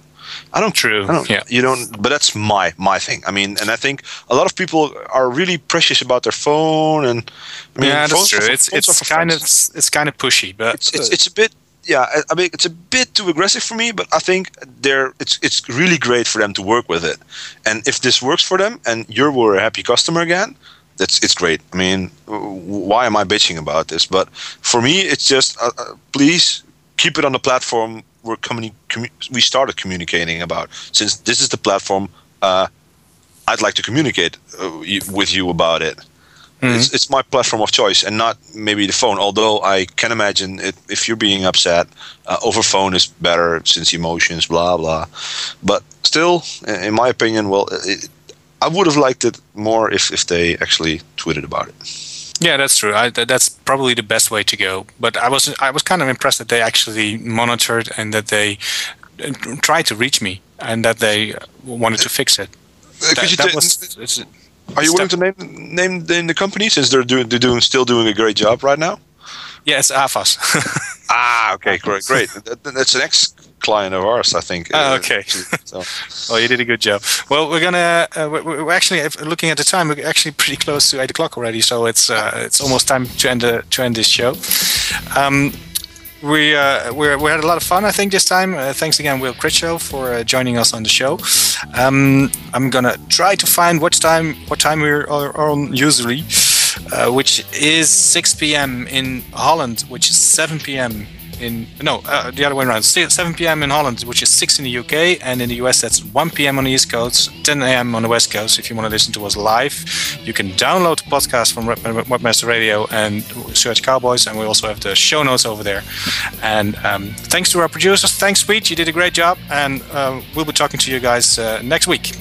Speaker 4: I don't.
Speaker 3: True.
Speaker 4: I don't,
Speaker 3: yeah.
Speaker 4: You don't. But that's my my thing. I mean, and I think a lot of people are really precious about their phone. And I mean,
Speaker 3: yeah, that's true.
Speaker 4: for-
Speaker 3: It's it's kind of it's kind of pushy, but
Speaker 4: it's it's, it's a bit yeah I, I mean it's a bit too aggressive for me but i think they're it's it's really great for them to work with it and if this works for them and you're were a happy customer again that's it's great i mean why am i bitching about this but for me it's just uh, uh, please keep it on the platform we're communi- commu- we started communicating about since this is the platform uh, i'd like to communicate uh, with you about it it's, it's my platform of choice and not maybe the phone. Although I can imagine it, if you're being upset, uh, over phone is better since emotions, blah blah. But still, in my opinion, well, it, I would have liked it more if, if they actually tweeted about it.
Speaker 3: Yeah, that's true. I, that's probably the best way to go. But I was I was kind of impressed that they actually monitored and that they uh, tried to reach me and that they wanted to fix it.
Speaker 4: Uh,
Speaker 3: That- that
Speaker 4: ta-
Speaker 3: was- it's-
Speaker 4: Are you willing to name name the, the company since they're doing they're doing still doing a great job right now?
Speaker 3: yeah, it's AFAS.
Speaker 4: ah, okay, great, great. That, that's an ex client of ours, I think.
Speaker 3: Oh,
Speaker 4: uh,
Speaker 3: okay.
Speaker 4: so.
Speaker 3: well, you did a good job. Well, we're gonna uh, we're, we're actually looking at the time. We're actually pretty close to eight o'clock already, so it's uh, it's almost time to end the, to end this show. Um, we uh, we're, we had a lot of fun, I think, this time. Uh, thanks again, Will Critchlow, for uh, joining us on the show. Um, I'm gonna try to find what time what time we're are on usually, uh, which is 6 p.m. in Holland, which is 7 p.m. in no uh, the other way around. 7 p.m. in Holland, which is 6 in the UK, and in the US that's 1 p.m. on the East Coast, 10 a.m. on the West Coast. If you want to listen to us live, you can download the podcast from Webmaster Radio and search Cowboys, and we also have the show notes over there. And um, thanks to our producers, thanks Sweet, you did a great job, and uh, we'll be talking to you guys uh, next week.